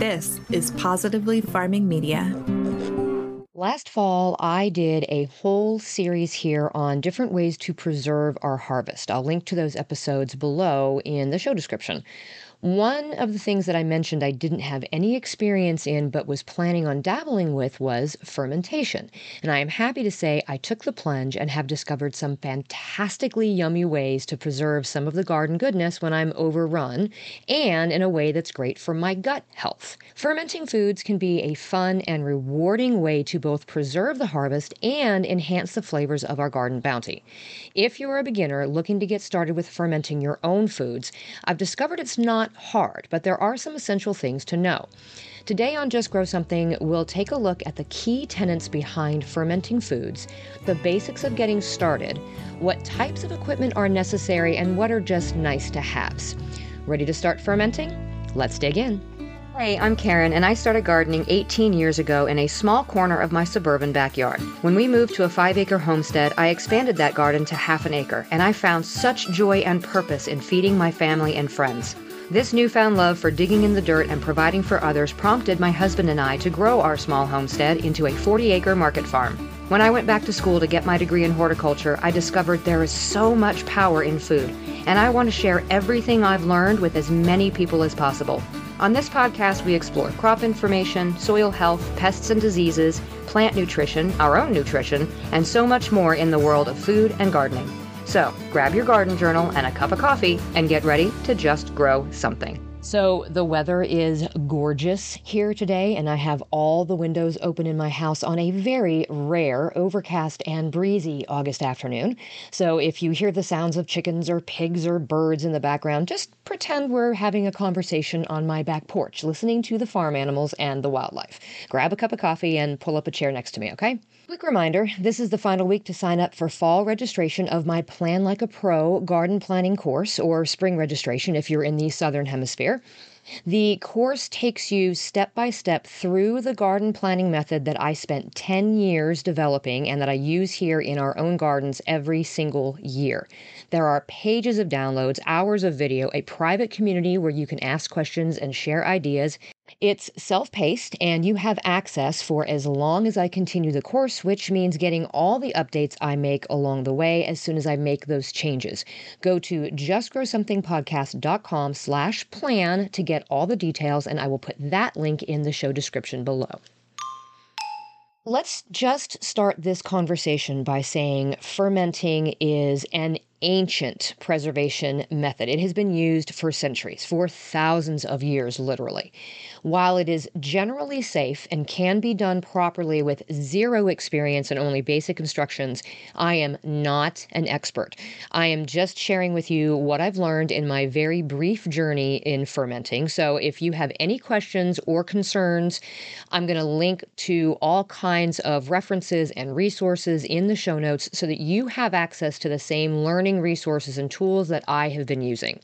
This is Positively Farming Media. Last fall, I did a whole series here on different ways to preserve our harvest. I'll link to those episodes below in the show description. One of the things that I mentioned I didn't have any experience in but was planning on dabbling with was fermentation. And I am happy to say I took the plunge and have discovered some fantastically yummy ways to preserve some of the garden goodness when I'm overrun and in a way that's great for my gut health. Fermenting foods can be a fun and rewarding way to both preserve the harvest and enhance the flavors of our garden bounty. If you're a beginner looking to get started with fermenting your own foods, I've discovered it's not hard, but there are some essential things to know. Today on Just Grow Something, we'll take a look at the key tenets behind fermenting foods, the basics of getting started, what types of equipment are necessary, and what are just nice to haves. Ready to start fermenting? Let's dig in. Hey, I'm Karin, and I started gardening 18 years ago in a small corner of my suburban backyard. When we moved to a five acre homestead, I expanded that garden to half an acre, and I found such joy and purpose in feeding my family and friends. This newfound love for digging in the dirt and providing for others prompted my husband and I to grow our small homestead into a 40 acre market farm. When I went back to school to get my degree in horticulture, I discovered there is so much power in food, and I want to share everything I've learned with as many people as possible. On this podcast, we explore crop information, soil health, pests and diseases, plant nutrition, our own nutrition, and so much more in the world of food and gardening. So grab your garden journal and a cup of coffee and get ready to just grow something. So, the weather is gorgeous here today, and I have all the windows open in my house on a very rare, overcast, and breezy August afternoon. So, if you hear the sounds of chickens or pigs or birds in the background, just pretend we're having a conversation on my back porch, listening to the farm animals and the wildlife. Grab a cup of coffee and pull up a chair next to me, okay? Quick reminder this is the final week to sign up for fall registration of my Plan Like a Pro garden planning course, or spring registration if you're in the Southern Hemisphere. The course takes you step by step through the garden planning method that I spent 10 years developing and that I use here in our own gardens every single year. There are pages of downloads, hours of video, a private community where you can ask questions and share ideas. It's self paced, and you have access for as long as I continue the course, which means getting all the updates I make along the way as soon as I make those changes. Go to justgrowsomethingpodcast.com slash plan to get all the details, and I will put that link in the show description below. Let's just start this conversation by saying fermenting is an ancient preservation method. It has been used for centuries, for thousands of years, literally. While it is generally safe and can be done properly with zero experience and only basic instructions, I am not an expert. I am just sharing with you what I've learned in my very brief journey in fermenting. So if you have any questions or concerns, I'm going to link to all kinds of references and resources in the show notes so that you have access to the same learning resources and tools that I have been using.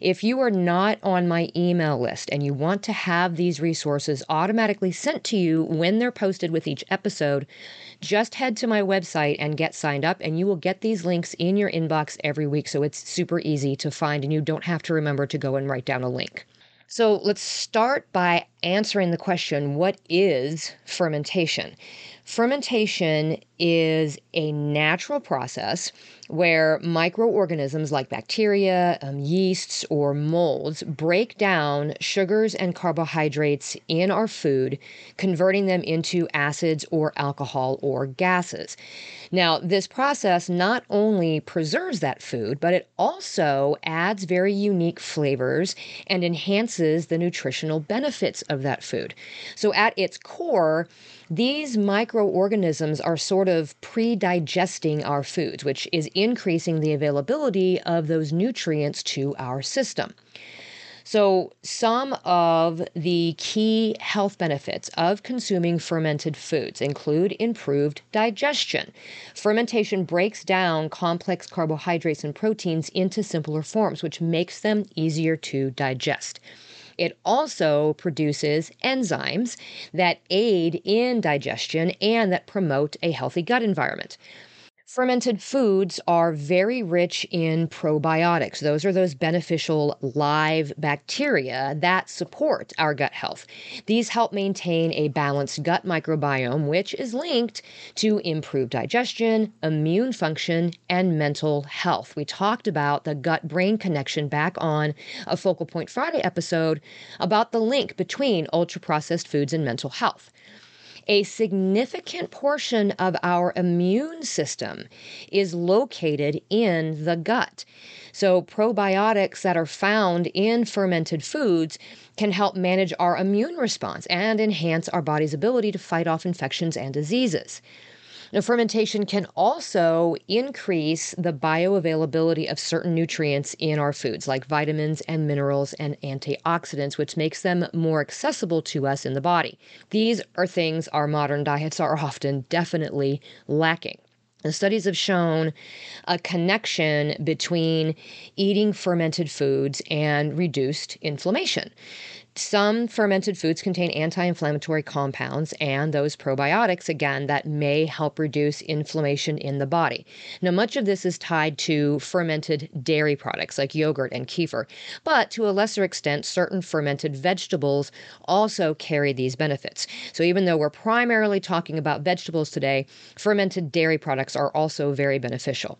If you are not on my email list and you want to have these resources automatically sent to you when they're posted with each episode, just head to my website and get signed up, and you will get these links in your inbox every week. So it's super easy to find, and you don't have to remember to go and write down a link. So let's start by answering the question what is fermentation? Fermentation is a natural process where microorganisms like bacteria, um, yeasts, or molds break down sugars and carbohydrates in our food, converting them into acids or alcohol or gases. Now, this process not only preserves that food, but it also adds very unique flavors and enhances the nutritional benefits of that food. So, at its core, these microorganisms are sort of pre digesting our foods, which is increasing the availability of those nutrients to our system. So, some of the key health benefits of consuming fermented foods include improved digestion. Fermentation breaks down complex carbohydrates and proteins into simpler forms, which makes them easier to digest. It also produces enzymes that aid in digestion and that promote a healthy gut environment. Fermented foods are very rich in probiotics. Those are those beneficial live bacteria that support our gut health. These help maintain a balanced gut microbiome, which is linked to improved digestion, immune function, and mental health. We talked about the gut brain connection back on a Focal Point Friday episode about the link between ultra processed foods and mental health a significant portion of our immune system is located in the gut. So, probiotics that are found in fermented foods can help manage our immune response and enhance our body's ability to fight off infections and diseases. Now, fermentation can also increase the bioavailability of certain nutrients in our foods, like vitamins and minerals and antioxidants, which makes them more accessible to us in the body. These are things our modern diets are often definitely lacking. The studies have shown a connection between eating fermented foods and reduced inflammation. Some fermented foods contain anti inflammatory compounds and those probiotics, again, that may help reduce inflammation in the body. Now, much of this is tied to fermented dairy products like yogurt and kefir, but to a lesser extent, certain fermented vegetables also carry these benefits. So, even though we're primarily talking about vegetables today, fermented dairy products are also very beneficial.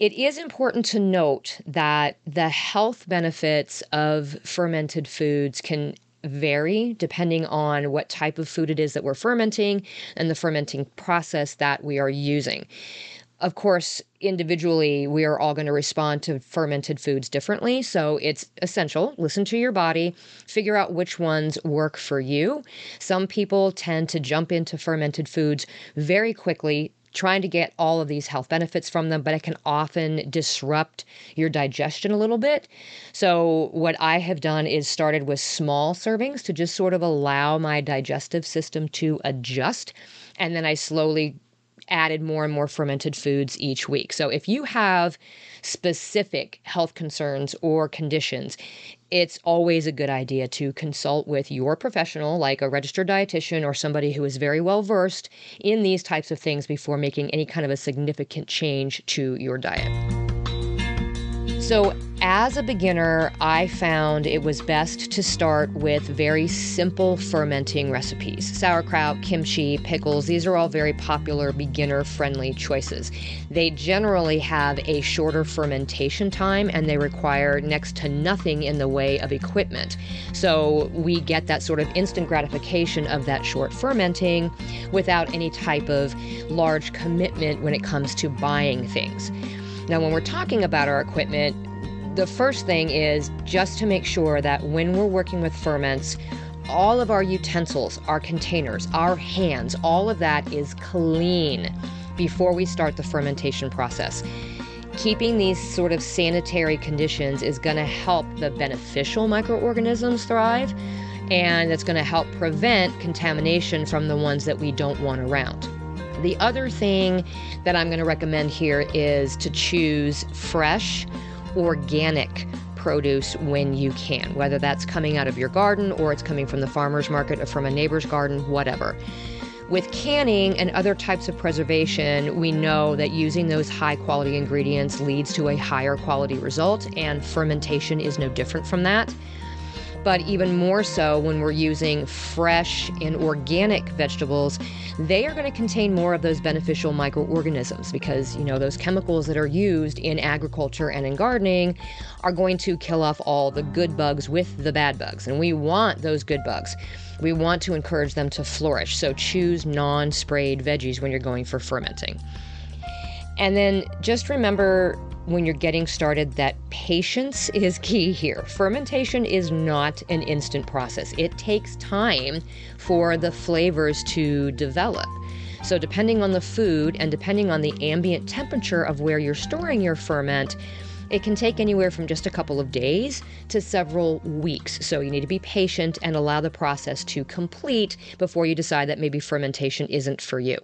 It is important to note that the health benefits of fermented foods can vary depending on what type of food it is that we're fermenting and the fermenting process that we are using. Of course, individually, we are all going to respond to fermented foods differently. So it's essential. Listen to your body, figure out which ones work for you. Some people tend to jump into fermented foods very quickly trying to get all of these health benefits from them, but it can often disrupt your digestion a little bit. So, what I have done is started with small servings to just sort of allow my digestive system to adjust. And then I slowly added more and more fermented foods each week. So, if you have specific health concerns or conditions, it's always a good idea to consult with your professional, like a registered dietitian or somebody who is very well versed in these types of things before making any kind of a significant change to your diet. So, as a beginner, I found it was best to start with very simple fermenting recipes. Sauerkraut, kimchi, pickles, these are all very popular beginner friendly choices. They generally have a shorter fermentation time and they require next to nothing in the way of equipment. So we get that sort of instant gratification of that short fermenting without any type of large commitment when it comes to buying things. Now, when we're talking about our equipment, the first thing is just to make sure that when we're working with ferments, all of our utensils, our containers, our hands, all of that is clean before we start the fermentation process. Keeping these sort of sanitary conditions is going to help the beneficial microorganisms thrive, and it's going to help prevent contamination from the ones that we don't want around. The other thing that I'm going to recommend here is to choose fresh organic produce when you can, whether that's coming out of your garden or it's coming from the farmer's market or from a neighbor's garden, whatever. With canning and other types of preservation, we know that using those high quality ingredients leads to a higher quality result, and fermentation is no different from that but even more so when we're using fresh and organic vegetables, they are going to contain more of those beneficial microorganisms because, you know, those chemicals that are used in agriculture and in gardening are going to kill off all the good bugs with the bad bugs. And we want those good bugs. We want to encourage them to flourish. So choose non sprayed veggies when you're going for fermenting. And then just remember when you're getting started that patience is key here. Fermentation is not an instant process, it takes time for the flavors to develop. So, depending on the food and depending on the ambient temperature of where you're storing your ferment, it can take anywhere from just a couple of days to several weeks. So you need to be patient and allow the process to complete before you decide that maybe fermentation isn't for you.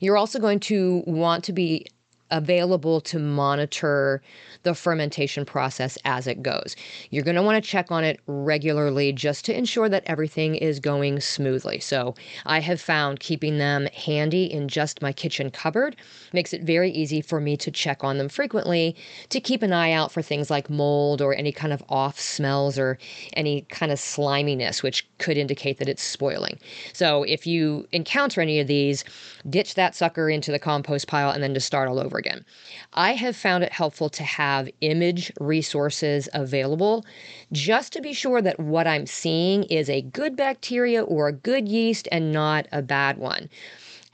You're also going to want to be available to monitor the fermentation process as it goes. You're going to want to check on it regularly just to ensure that everything is going smoothly. So, I have found keeping them handy in just my kitchen cupboard makes it very easy for me to check on them frequently to keep an eye out for things like mold or any kind of off smells or any kind of sliminess, which could indicate that it's spoiling. So, if you encounter any of these, ditch that sucker into the compost pile and then just start all over again. I have found it helpful to have image resources available just to be sure that what I'm seeing is a good bacteria or a good yeast and not a bad one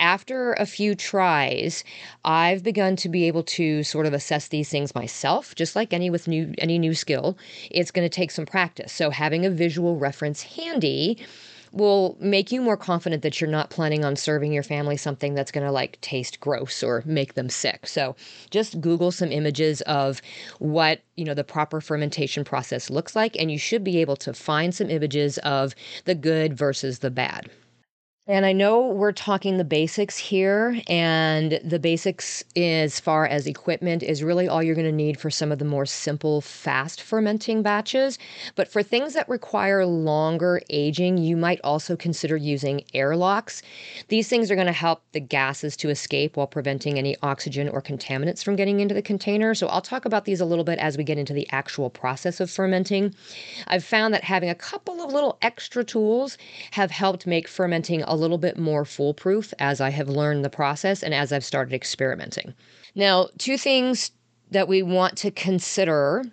after a few tries, I've begun to be able to sort of assess these things myself, just like any with new any new skill. It's going to take some practice. So having a visual reference handy will make you more confident that you're not planning on serving your family something that's going to like taste gross or make them sick. So just Google some images of what, you know, the proper fermentation process looks like, and you should be able to find some images of the good versus the bad. And I know we're talking the basics here, and the basics as far as equipment is really all you're going to need for some of the more simple, fast fermenting batches. But for things that require longer aging, you might also consider using airlocks. These things are going to help the gases to escape while preventing any oxygen or contaminants from getting into the container. So I'll talk about these a little bit as we get into the actual process of fermenting. I've found that having a couple of little extra tools have helped make fermenting a little bit more foolproof as I have learned the process and as I've started experimenting. Now, two things that we want to consider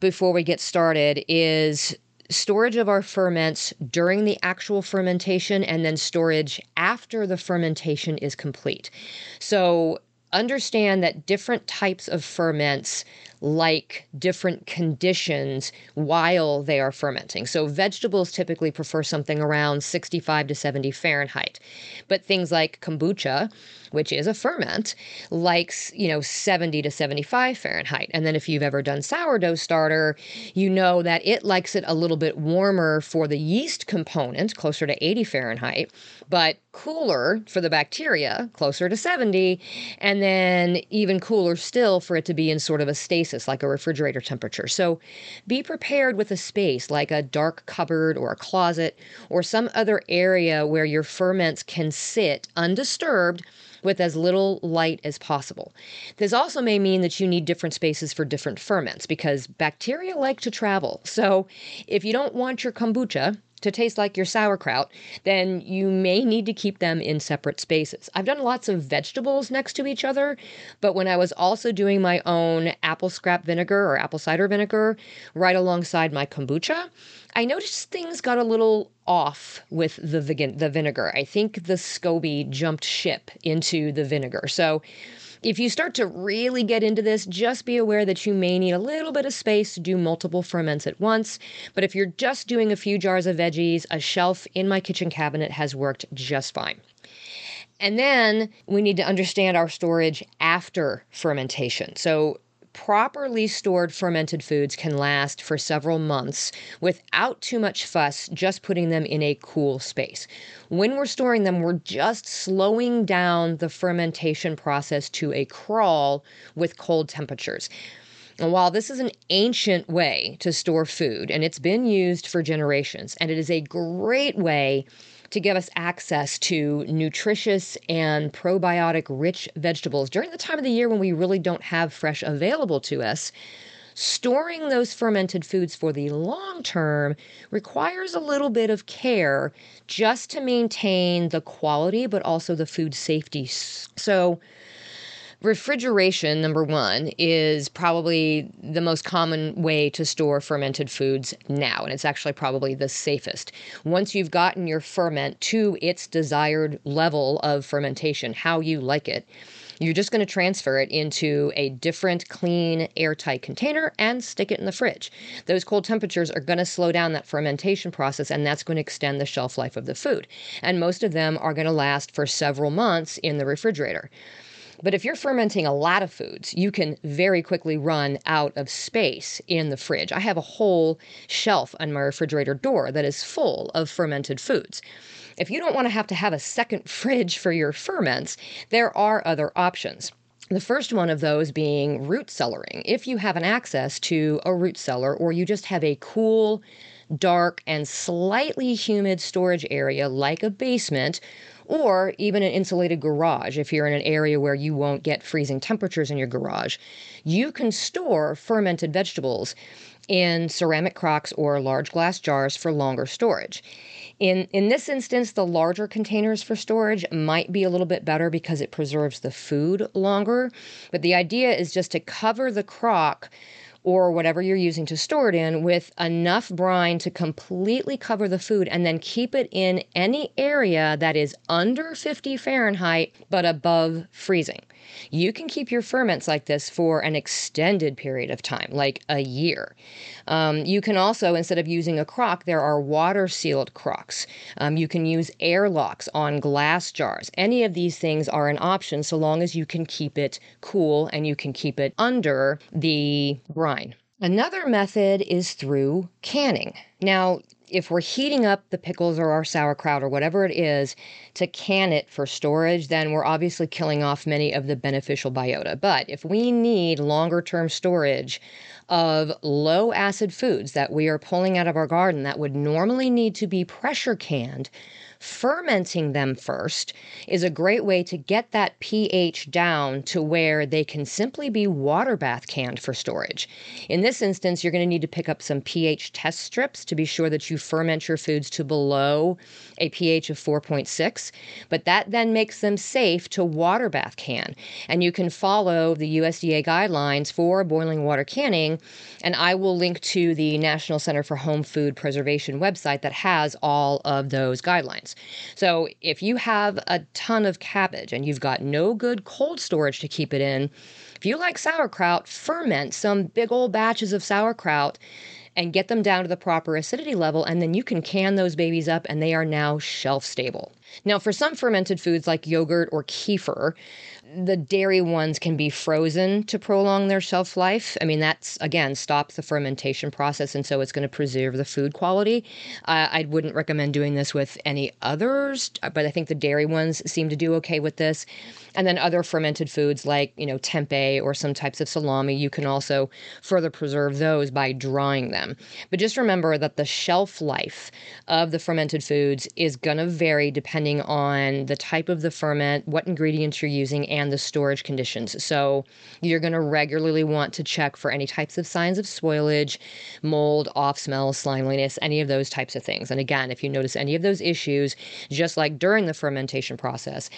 before we get started is storage of our ferments during the actual fermentation and then storage after the fermentation is complete. So, understand that different types of ferments like different conditions while they are fermenting. So vegetables typically prefer something around 65 to 70 Fahrenheit. But things like kombucha, which is a ferment, likes, you know, 70 to 75 Fahrenheit. And then if you've ever done sourdough starter, you know that it likes it a little bit warmer for the yeast component, closer to 80 Fahrenheit, but cooler for the bacteria, closer to 70, and then even cooler still for it to be in sort of a stasis, like a refrigerator temperature. So be prepared with a space like a dark cupboard or a closet or some other area where your ferments can sit undisturbed with as little light as possible. This also may mean that you need different spaces for different ferments because bacteria like to travel. So if you don't want your kombucha to taste like your sauerkraut, then you may need to keep them in separate spaces. I've done lots of vegetables next to each other, but when I was also doing my own apple scrap vinegar or apple cider vinegar right alongside my kombucha, I noticed things got a little off with the, the vinegar. I think the SCOBY jumped ship into the vinegar. So if you start to really get into this, just be aware that you may need a little bit of space to do multiple ferments at once. But if you're just doing a few jars of veggies, a shelf in my kitchen cabinet has worked just fine. And then we need to understand our storage after fermentation. So, properly stored fermented foods can last for several months without too much fuss, just putting them in a cool space. When we're storing them, we're just slowing down the fermentation process to a crawl with cold temperatures. And while this is an ancient way to store food, and it's been used for generations, and it is a great way to give us access to nutritious and probiotic rich vegetables during the time of the year when we really don't have fresh available to us. Storing those fermented foods for the long term requires a little bit of care just to maintain the quality, but also the food safety. So, Refrigeration, number one, is probably the most common way to store fermented foods now, and it's actually probably the safest. Once you've gotten your ferment to its desired level of fermentation, how you like it, you're just going to transfer it into a different, clean, airtight container and stick it in the fridge. Those cold temperatures are going to slow down that fermentation process, and that's going to extend the shelf life of the food. And most of them are going to last for several months in the refrigerator. But if you're fermenting a lot of foods, you can very quickly run out of space in the fridge. I have a whole shelf on my refrigerator door that is full of fermented foods. If you don't want to have to have a second fridge for your ferments, there are other options. The first one of those being root cellaring. If you have an access to a root cellar or you just have a cool, dark, and slightly humid storage area like a basement, or even an insulated garage if you're in an area where you won't get freezing temperatures in your garage, you can store fermented vegetables in ceramic crocks or large glass jars for longer storage. In, in this instance, the larger containers for storage might be a little bit better because it preserves the food longer. But the idea is just to cover the crock or whatever you're using to store it in with enough brine to completely cover the food and then keep it in any area that is under 50 Fahrenheit but above freezing. You can keep your ferments like this for an extended period of time, like a year. Um, you can also, instead of using a crock, there are water sealed crocks. Um, you can use airlocks on glass jars. Any of these things are an option so long as you can keep it cool and you can keep it under the brine. Another method is through canning. Now, if we're heating up the pickles or our sauerkraut or whatever it is to can it for storage, then we're obviously killing off many of the beneficial biota. But if we need longer term storage of low acid foods that we are pulling out of our garden that would normally need to be pressure canned, fermenting them first is a great way to get that pH down to where they can simply be water bath canned for storage. In this instance, you're going to need to pick up some pH test strips to be sure that you ferment your foods to below a pH of 4.6, but that then makes them safe to water bath can. And you can follow the USDA guidelines for boiling water canning, and I will link to the National Center for Home Food Preservation website that has all of those guidelines. So if you have a ton of cabbage and you've got no good cold storage to keep it in, if you like sauerkraut, ferment some big old batches of sauerkraut and get them down to the proper acidity level, and then you can can those babies up and they are now shelf stable. Now, for some fermented foods like yogurt or kefir, the dairy ones can be frozen to prolong their shelf life. I mean, that's again stops the fermentation process, and so it's going to preserve the food quality. Uh, I wouldn't recommend doing this with any others, but I think the dairy ones seem to do okay with this. And then other fermented foods like you know tempeh or some types of salami, you can also further preserve those by drying them. But just remember that the shelf life of the fermented foods is going to vary depending on the type of the ferment, what ingredients you're using and the storage conditions. So you're going to regularly want to check for any types of signs of spoilage, mold, off smell, slimeliness, any of those types of things. And again, if you notice any of those issues, just like during the fermentation process,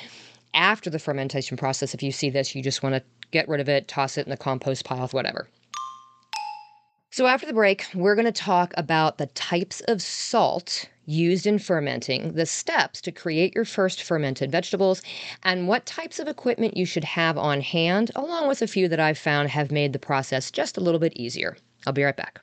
after the fermentation process, if you see this, you just want to get rid of it, toss it in the compost pile, whatever. So, after the break, we're going to talk about the types of salt used in fermenting, the steps to create your first fermented vegetables, and what types of equipment you should have on hand, along with a few that I've found have made the process just a little bit easier. I'll be right back.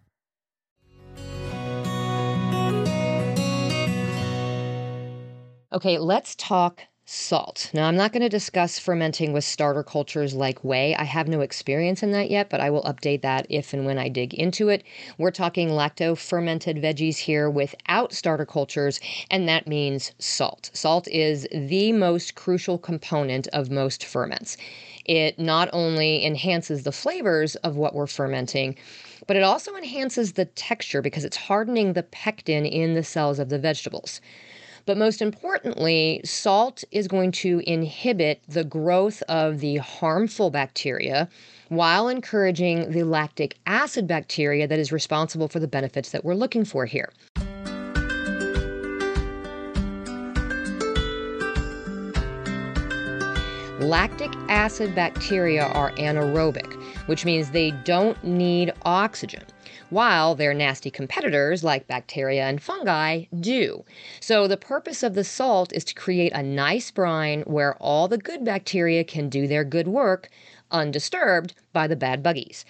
Okay, let's talk Salt. Now, I'm not going to discuss fermenting with starter cultures like whey. I have no experience in that yet, but I will update that if and when I dig into it. We're talking lacto fermented veggies here without starter cultures, and that means salt. Salt is the most crucial component of most ferments. It not only enhances the flavors of what we're fermenting, but it also enhances the texture because it's hardening the pectin in the cells of the vegetables. But most importantly, salt is going to inhibit the growth of the harmful bacteria while encouraging the lactic acid bacteria that is responsible for the benefits that we're looking for here. Lactic acid bacteria are anaerobic, which means they don't need oxygen, while their nasty competitors like bacteria and fungi do. So, the purpose of the salt is to create a nice brine where all the good bacteria can do their good work undisturbed by the bad buggies.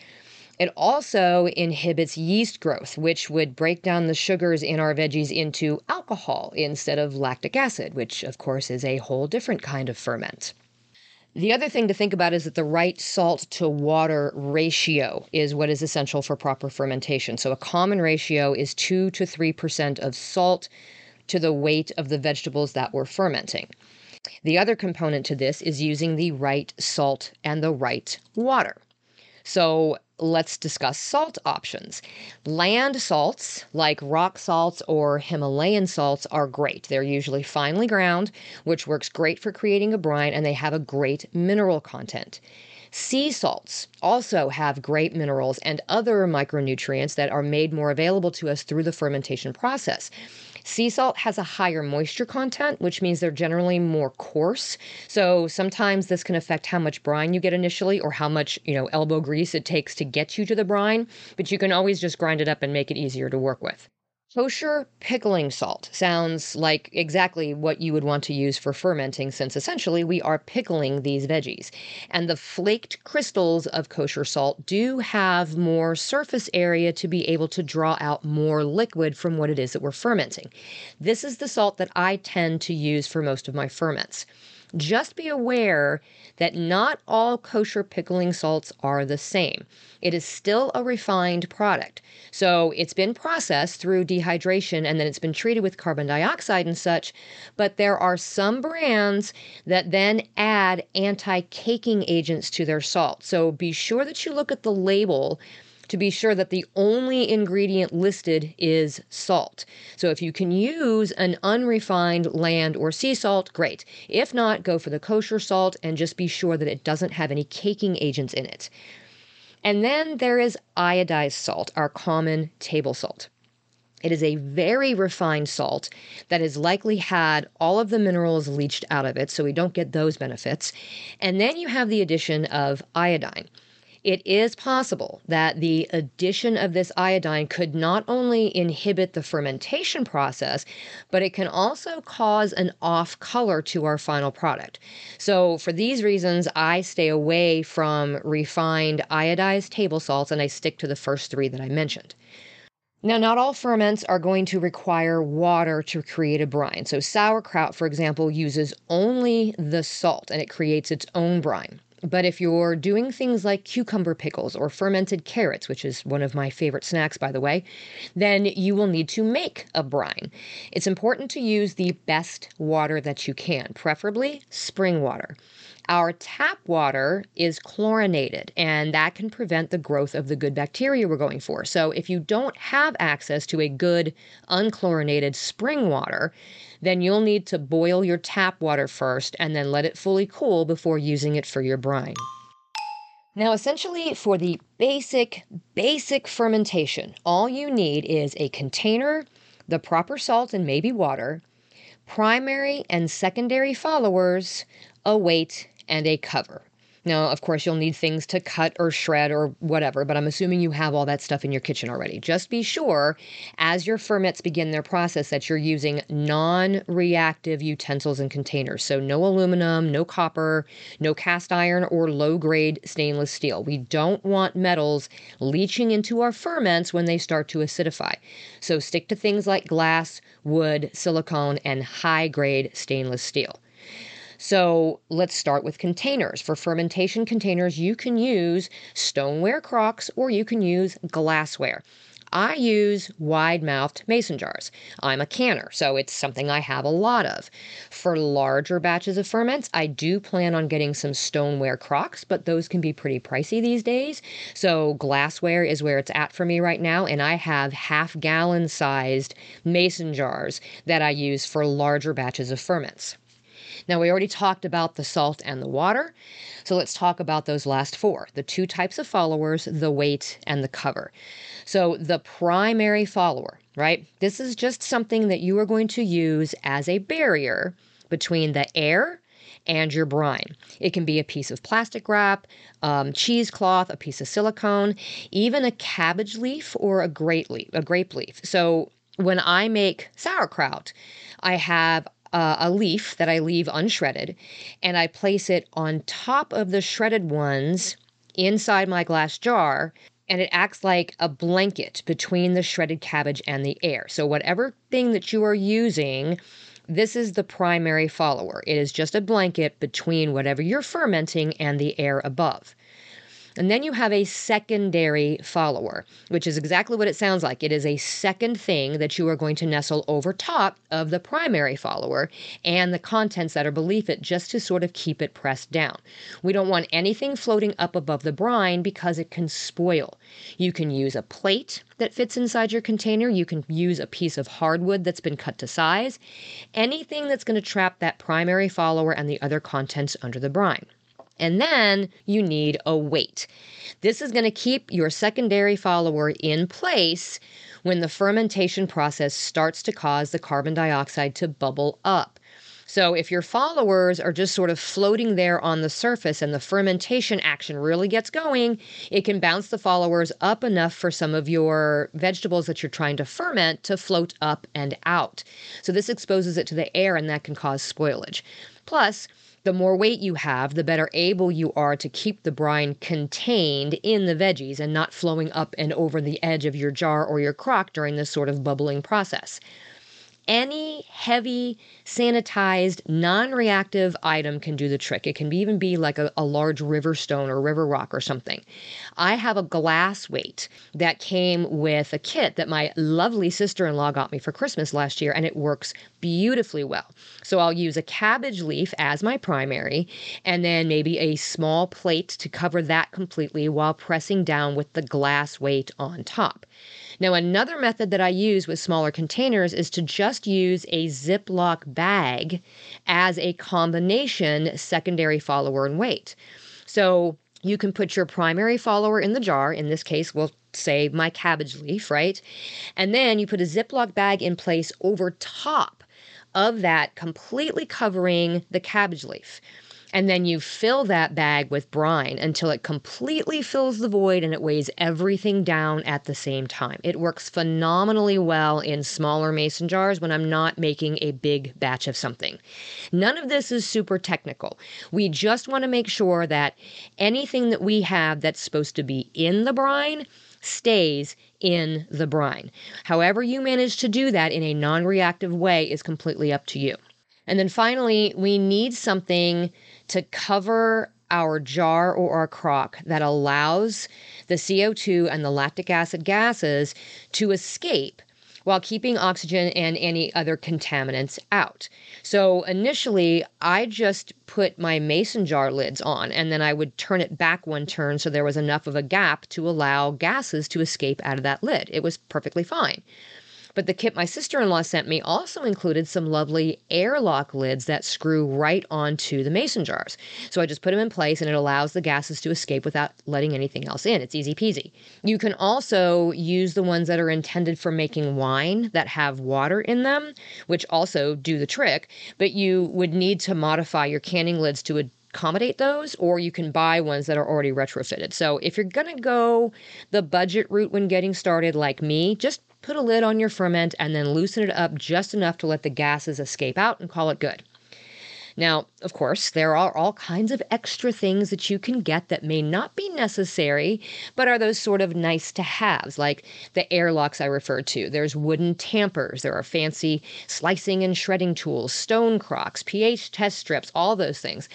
It also inhibits yeast growth, which would break down the sugars in our veggies into alcohol instead of lactic acid, which, of course, is a whole different kind of ferment. The other thing to think about is that the right salt to water ratio is what is essential for proper fermentation. So, a common ratio is 2 to 3% of salt to the weight of the vegetables that we're fermenting. The other component to this is using the right salt and the right water. So, let's discuss salt options. Land salts, like rock salts or Himalayan salts, are great. They're usually finely ground, which works great for creating a brine, and they have a great mineral content. Sea salts also have great minerals and other micronutrients that are made more available to us through the fermentation process. Sea salt has a higher moisture content, which means they're generally more coarse. So sometimes this can affect how much brine you get initially or how much, you know, elbow grease it takes to get you to the brine, but you can always just grind it up and make it easier to work with. Kosher pickling salt sounds like exactly what you would want to use for fermenting, since essentially we are pickling these veggies. And the flaked crystals of kosher salt do have more surface area to be able to draw out more liquid from what it is that we're fermenting. This is the salt that I tend to use for most of my ferments. Just be aware that not all kosher pickling salts are the same. It is still a refined product. So it's been processed through dehydration and then it's been treated with carbon dioxide and such. But there are some brands that then add anti caking agents to their salt. So be sure that you look at the label to be sure that the only ingredient listed is salt. So if you can use an unrefined land or sea salt, great. If not, go for the kosher salt and just be sure that it doesn't have any caking agents in it. And then there is iodized salt, our common table salt. It is a very refined salt that has likely had all of the minerals leached out of it, so we don't get those benefits. And then you have the addition of iodine it is possible that the addition of this iodine could not only inhibit the fermentation process, but it can also cause an off color to our final product. So, for these reasons, I stay away from refined iodized table salts and I stick to the first three that I mentioned. Now, not all ferments are going to require water to create a brine. So, sauerkraut, for example, uses only the salt and it creates its own brine. But if you're doing things like cucumber pickles or fermented carrots, which is one of my favorite snacks, by the way, then you will need to make a brine. It's important to use the best water that you can, preferably spring water. Our tap water is chlorinated, and that can prevent the growth of the good bacteria we're going for. So, if you don't have access to a good unchlorinated spring water, then you'll need to boil your tap water first and then let it fully cool before using it for your brine. Now, essentially, for the basic, basic fermentation, all you need is a container, the proper salt and maybe water, primary and secondary followers, a weight, and a cover. Now, of course, you'll need things to cut or shred or whatever, but I'm assuming you have all that stuff in your kitchen already. Just be sure as your ferments begin their process that you're using non reactive utensils and containers. So, no aluminum, no copper, no cast iron, or low grade stainless steel. We don't want metals leaching into our ferments when they start to acidify. So, stick to things like glass, wood, silicone, and high grade stainless steel. So let's start with containers. For fermentation containers, you can use stoneware crocks or you can use glassware. I use wide mouthed mason jars. I'm a canner, so it's something I have a lot of. For larger batches of ferments, I do plan on getting some stoneware crocks, but those can be pretty pricey these days. So glassware is where it's at for me right now, and I have half gallon sized mason jars that I use for larger batches of ferments. Now, we already talked about the salt and the water, so let's talk about those last four the two types of followers, the weight and the cover. So, the primary follower, right? This is just something that you are going to use as a barrier between the air and your brine. It can be a piece of plastic wrap, um, cheesecloth, a piece of silicone, even a cabbage leaf or a grape leaf. A grape leaf. So when I make sauerkraut, I have uh, a leaf that I leave unshredded, and I place it on top of the shredded ones inside my glass jar. And it acts like a blanket between the shredded cabbage and the air. So, whatever thing that you are using, this is the primary follower. It is just a blanket between whatever you're fermenting and the air above. And then you have a secondary follower, which is exactly what it sounds like. It is a second thing that you are going to nestle over top of the primary follower and the contents that are beneath it just to sort of keep it pressed down. We don't want anything floating up above the brine because it can spoil. You can use a plate that fits inside your container. You can use a piece of hardwood that's been cut to size. Anything that's going to trap that primary follower and the other contents under the brine. And then you need a weight. This is going to keep your secondary follower in place when the fermentation process starts to cause the carbon dioxide to bubble up. So, if your followers are just sort of floating there on the surface and the fermentation action really gets going, it can bounce the followers up enough for some of your vegetables that you're trying to ferment to float up and out. So, this exposes it to the air and that can cause spoilage. Plus, the more weight you have, the better able you are to keep the brine contained in the veggies and not flowing up and over the edge of your jar or your crock during this sort of bubbling process any heavy, sanitized, non reactive item can do the trick. It can even be like a, a, large river stone or river rock or something. I have a glass weight that came with a kit that my lovely sister in law got me for Christmas last year, and it works beautifully well. So I'll use a cabbage leaf as my primary, and then maybe a small plate to cover that completely while pressing down with the glass weight on top. Now, another method that I use with smaller containers is to just use a Ziploc bag as a combination secondary follower and weight. So you can put your primary follower in the jar. In this case, we'll say my cabbage leaf, right? And then you put a Ziploc bag in place over top of that, completely covering the cabbage leaf. And then you fill that bag with brine until it completely fills the void and it weighs everything down at the same time. It works phenomenally well in smaller mason jars when I'm not making a big batch of something. None of this is super technical. We just want to make sure that anything that we have that's supposed to be in the brine stays in the brine. However, you manage to do that in a non reactive way is completely up to you. And then finally, we need something to cover our jar or our crock that allows the CO2 and the lactic acid gases to escape while keeping oxygen and any other contaminants out. So initially, I just put my mason jar lids on and then I would turn it back one turn so there was enough of a gap to allow gases to escape out of that lid. It was perfectly fine. But the kit my sister in law sent me also included some lovely airlock lids that screw right onto the mason jars. So I just put them in place and it allows the gases to escape without letting anything else in. It's easy peasy. You can also use the ones that are intended for making wine that have water in them, which also do the trick, but you would need to modify your canning lids to accommodate those, or you can buy ones that are already retrofitted. So if you're going to go the budget route when getting started, like me, just put a lid on your ferment and then loosen it up just enough to let the gases escape out and call it good. Now, of course, there are all kinds of extra things that you can get that may not be necessary, but are those sort of nice to haves, like the airlocks I referred to. There's wooden tampers, there are fancy slicing and shredding tools, stone crocks, pH test strips, all those things.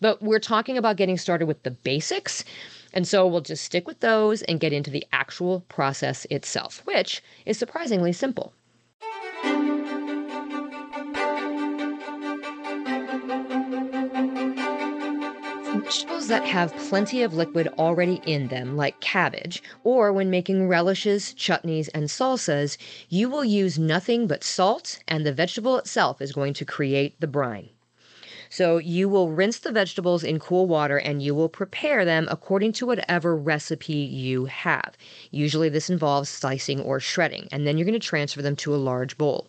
But we're talking about getting started with the basics. And so we'll just stick with those and get into the actual process itself, which is surprisingly simple. Vegetables that have plenty of liquid already in them, like cabbage, or when making relishes, chutneys, and salsas, you will use nothing but salt, and the vegetable itself is going to create the brine. So you will rinse the vegetables in cool water and you will prepare them according to whatever recipe you have. Usually this involves slicing or shredding, and then you're going to transfer them to a large bowl.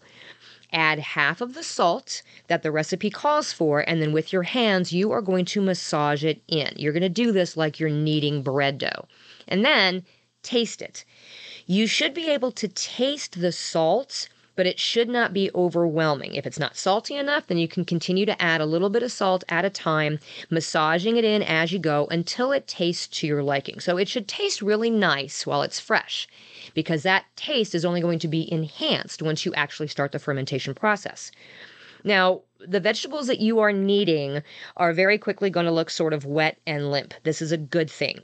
Add half of the salt that the recipe calls for, and then with your hands, you are going to massage it in. You're going to do this like you're kneading bread dough. And then taste it. You should be able to taste the salt but it should not be overwhelming. If it's not salty enough, then you can continue to add a little bit of salt at a time, massaging it in as you go until it tastes to your liking. So it should taste really nice while it's fresh because that taste is only going to be enhanced once you actually start the fermentation process. Now, the vegetables that you are kneading are very quickly going to look sort of wet and limp. This is a good thing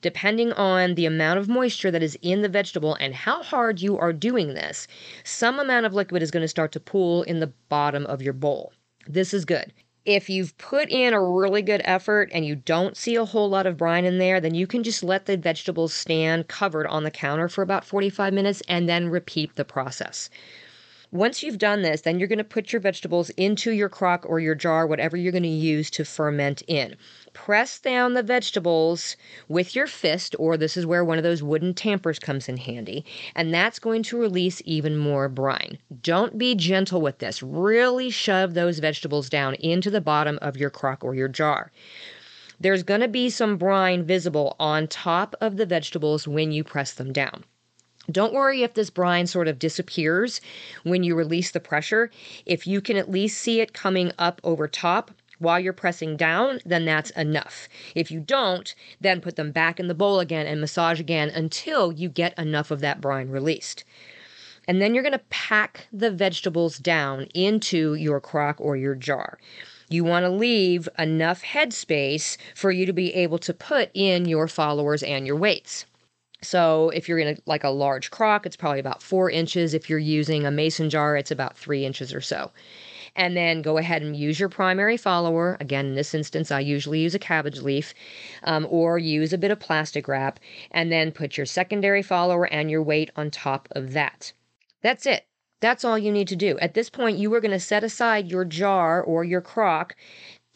depending on the amount of moisture that is in the vegetable and how hard you are doing this, some amount of liquid is going to start to pool in the bottom of your bowl. This is good. If you've put in a really good effort and you don't see a whole lot of brine in there, then you can just let the vegetables stand covered on the counter for about 45 minutes and then repeat the process. Once you've done this, then you're going to put your vegetables into your crock or your jar, whatever you're going to use to ferment in. Press down the vegetables with your fist, or this is where one of those wooden tampers comes in handy, and that's going to release even more brine. Don't be gentle with this. Really shove those vegetables down into the bottom of your crock or your jar there's going to be some brine visible on top of the vegetables when you press them down. Don't worry if this brine sort of disappears when you release the pressure. If you can at least see it coming up over top while you're pressing down, then that's enough. If you don't, then put them back in the bowl again and massage again until you get enough of that brine released. And then you're going to pack the vegetables down into your crock or your jar. You want to leave enough headspace for you to be able to put in your followers and your weights. So if you're in a, like a large crock, it's probably about four inches. If you're using a mason jar, it's about three inches or so. And then go ahead and use your primary follower. Again, in this instance, I usually use a cabbage leaf um, or use a bit of plastic wrap. And then put your secondary follower and your weight on top of that. That's it. That's all you need to do. At this point, you are going to set aside your jar or your crock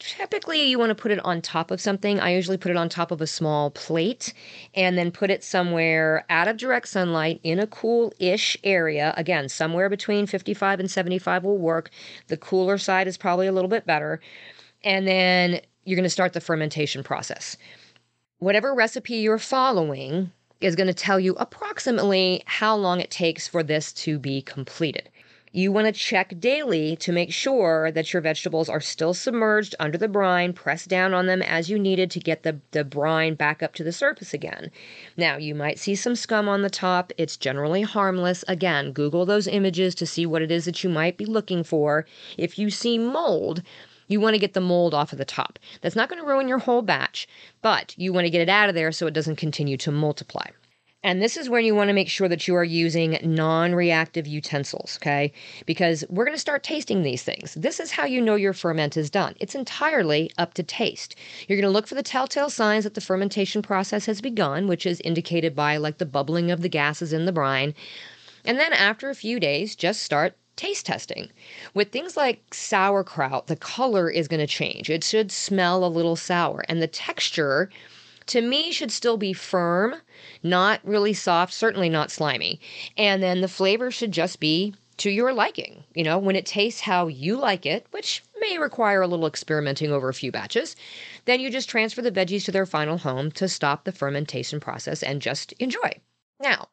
typically you want to put it on top of something. I usually put it on top of a small plate and then put it somewhere out of direct sunlight in a cool ish area. Again, somewhere between 55 and 75 will work. The cooler side is probably a little bit better. And then you're going to start the fermentation process. Whatever recipe you're following is going to tell you approximately how long it takes for this to be completed. You want to check daily to make sure that your vegetables are still submerged under the brine. Press down on them as you needed to get the, the brine back up to the surface again. Now, you might see some scum on the top. It's generally harmless. Again, Google those images to see what it is that you might be looking for. If you see mold, you want to get the mold off of the top. That's not going to ruin your whole batch, but you want to get it out of there so it doesn't continue to multiply. And this is where you want to make sure that you are using non reactive utensils, okay? Because we're going to start tasting these things. This is how you know your ferment is done. It's entirely up to taste. You're going to look for the telltale signs that the fermentation process has begun, which is indicated by like the bubbling of the gases in the brine. And then after a few days, just start taste testing. With things like sauerkraut, the color is going to change. It should smell a little sour, and the texture to me should still be firm, not really soft, certainly not slimy. And then the flavor should just be to your liking. You know, when it tastes how you like it, which may require a little experimenting over a few batches, then you just transfer the veggies to their final home to stop the fermentation process and just enjoy. Now,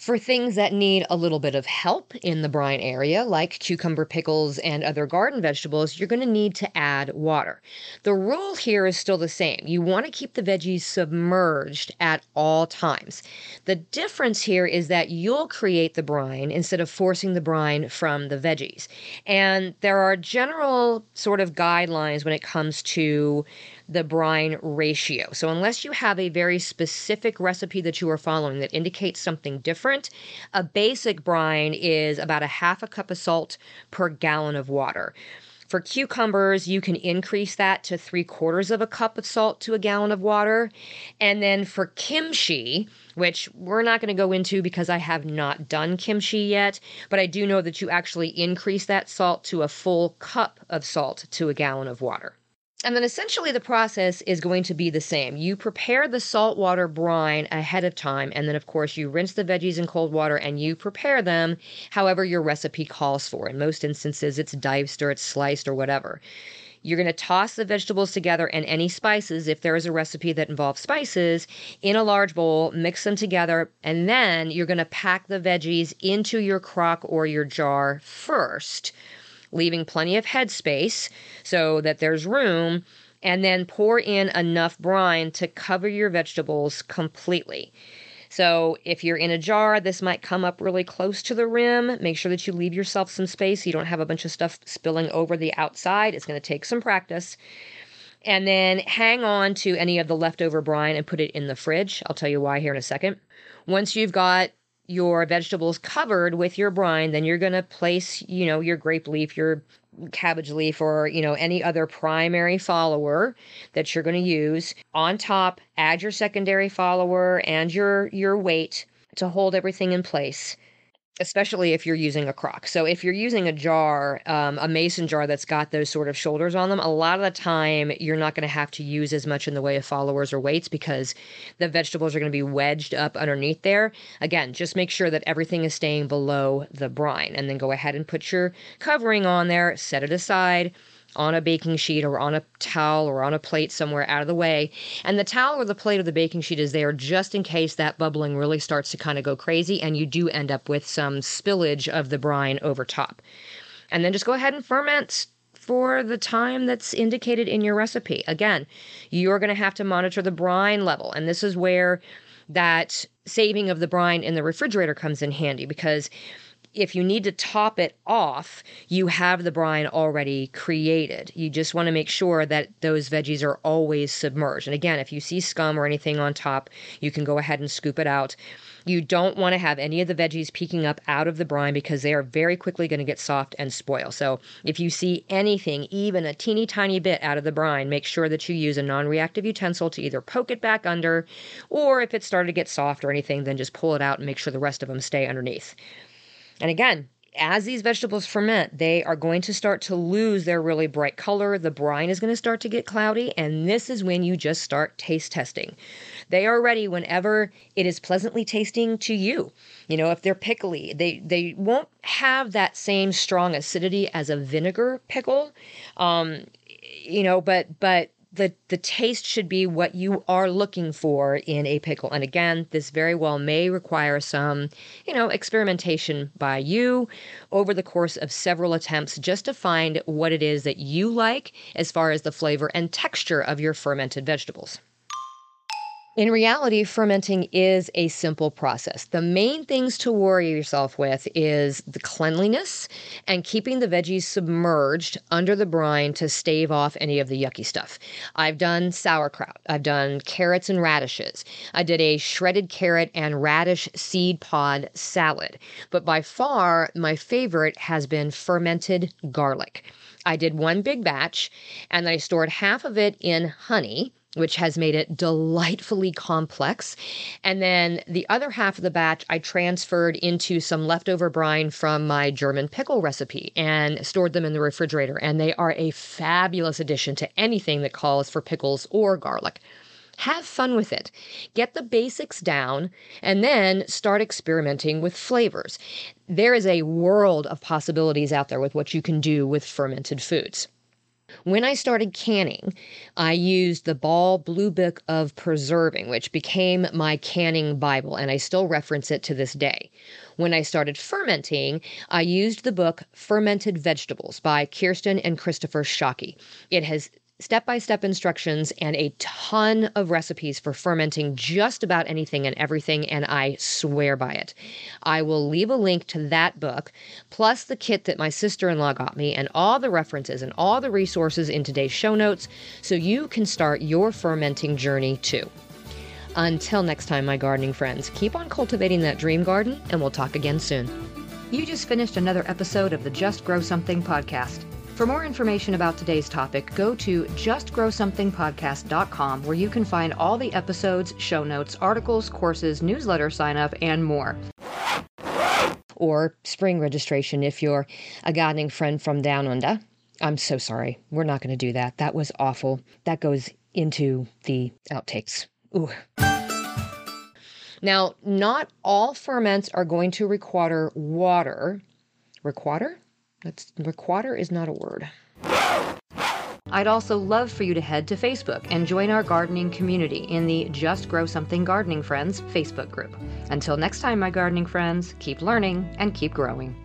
For things that need a little bit of help in the brine area, like cucumber pickles and other garden vegetables, you're going to need to add water. The rule here is still the same. You want to keep the veggies submerged at all times. The difference here is that you'll create the brine instead of forcing the brine from the veggies. And there are general sort of guidelines when it comes to the brine ratio. So, unless you have a very specific recipe that you are following that indicates something different, a basic brine is about a half a cup of salt per gallon of water. For cucumbers, you can increase that to three quarters of a cup of salt to a gallon of water. And then for kimchi, which we're not going to go into because I have not done kimchi yet, but I do know that you actually increase that salt to a full cup of salt to a gallon of water. And then essentially the process is going to be the same. You prepare the saltwater brine ahead of time, and then, of course, you rinse the veggies in cold water and you prepare them however your recipe calls for. In most instances, it's diced or it's sliced or whatever. You're going to toss the vegetables together and any spices, if there is a recipe that involves spices, in a large bowl, mix them together, and then you're going to pack the veggies into your crock or your jar first leaving plenty of headspace so that there's room, and then pour in enough brine to cover your vegetables completely. So if you're in a jar, this might come up really close to the rim. Make sure that you leave yourself some space so you don't have a bunch of stuff spilling over the outside. It's going to take some practice. And then hang on to any of the leftover brine and put it in the fridge. I'll tell you why here in a second. Once you've got your vegetables covered with your brine, then you're going to place, you know, your grape leaf, your cabbage leaf, or, you know, any other primary follower that you're going to use on top. Add your secondary follower and your, your weight to hold everything in place especially if you're using a crock. So if you're using a jar, um, a mason jar that's got those sort of shoulders on them, a lot of the time you're not going to have to use as much in the way of followers or weights because the vegetables are going to be wedged up underneath there. Again, just make sure that everything is staying below the brine and then go ahead and put your covering on there, set it aside on a baking sheet or on a towel or on a plate somewhere out of the way. And the towel or the plate or the baking sheet is there just in case that bubbling really starts to kind of go crazy and you do end up with some spillage of the brine over top. And then just go ahead and ferment for the time that's indicated in your recipe. Again, you're going to have to monitor the brine level. And this is where that saving of the brine in the refrigerator comes in handy because if you need to top it off, you have the brine already created. You just want to make sure that those veggies are always submerged. And again, if you see scum or anything on top, you can go ahead and scoop it out. You don't want to have any of the veggies peeking up out of the brine because they are very quickly going to get soft and spoil. So if you see anything, even a teeny tiny bit out of the brine, make sure that you use a non reactive utensil to either poke it back under, or if it started to get soft or anything, then just pull it out and make sure the rest of them stay underneath. And again, as these vegetables ferment, they are going to start to lose their really bright color. The brine is going to start to get cloudy, and this is when you just start taste testing. They are ready whenever it is pleasantly tasting to you. You know, if they're pickly, they they won't have that same strong acidity as a vinegar pickle. Um, you know, but but the the taste should be what you are looking for in a pickle. And again, this very well may require some, you know, experimentation by you over the course of several attempts just to find what it is that you like as far as the flavor and texture of your fermented vegetables. In reality, fermenting is a simple process. The main things to worry yourself with is the cleanliness and keeping the veggies submerged under the brine to stave off any of the yucky stuff. I've done sauerkraut, I've done carrots and radishes. I did a shredded carrot and radish seed pod salad. But by far, my favorite has been fermented garlic. I did one big batch and I stored half of it in honey which has made it delightfully complex. And then the other half of the batch I transferred into some leftover brine from my German pickle recipe and stored them in the refrigerator. And they are a fabulous addition to anything that calls for pickles or garlic. Have fun with it. Get the basics down and then start experimenting with flavors. There is a world of possibilities out there with what you can do with fermented foods. When I started canning, I used the Ball Blue Book of Preserving, which became my canning Bible, and I still reference it to this day. When I started fermenting, I used the book Fermented Vegetables by Kirsten and Christopher Shockey. It has step by step instructions and a ton of recipes for fermenting just about anything and everything, and I swear by it. I will leave a link to that book, plus the kit that my sister in law got me, and all the references and all the resources in today's show notes so you can start your fermenting journey too. Until next time, my gardening friends, keep on cultivating that dream garden, and we'll talk again soon. You just finished another episode of the Just Grow Something podcast. For more information about today's topic, go to justgrowsomethingpodcast.com where you can find all the episodes, show notes, articles, courses, newsletter sign up, and more. Or spring registration if you're a gardening friend from down under. I'm so sorry. We're not going to do that. That was awful. That goes into the outtakes. Ooh. Now, not all ferments are going to require water. Require? That's require is not a word. I'd also love for you to head to Facebook and join our gardening community in the Just Grow Something Gardening Friends Facebook group. Until next time, my gardening friends, keep learning and keep growing.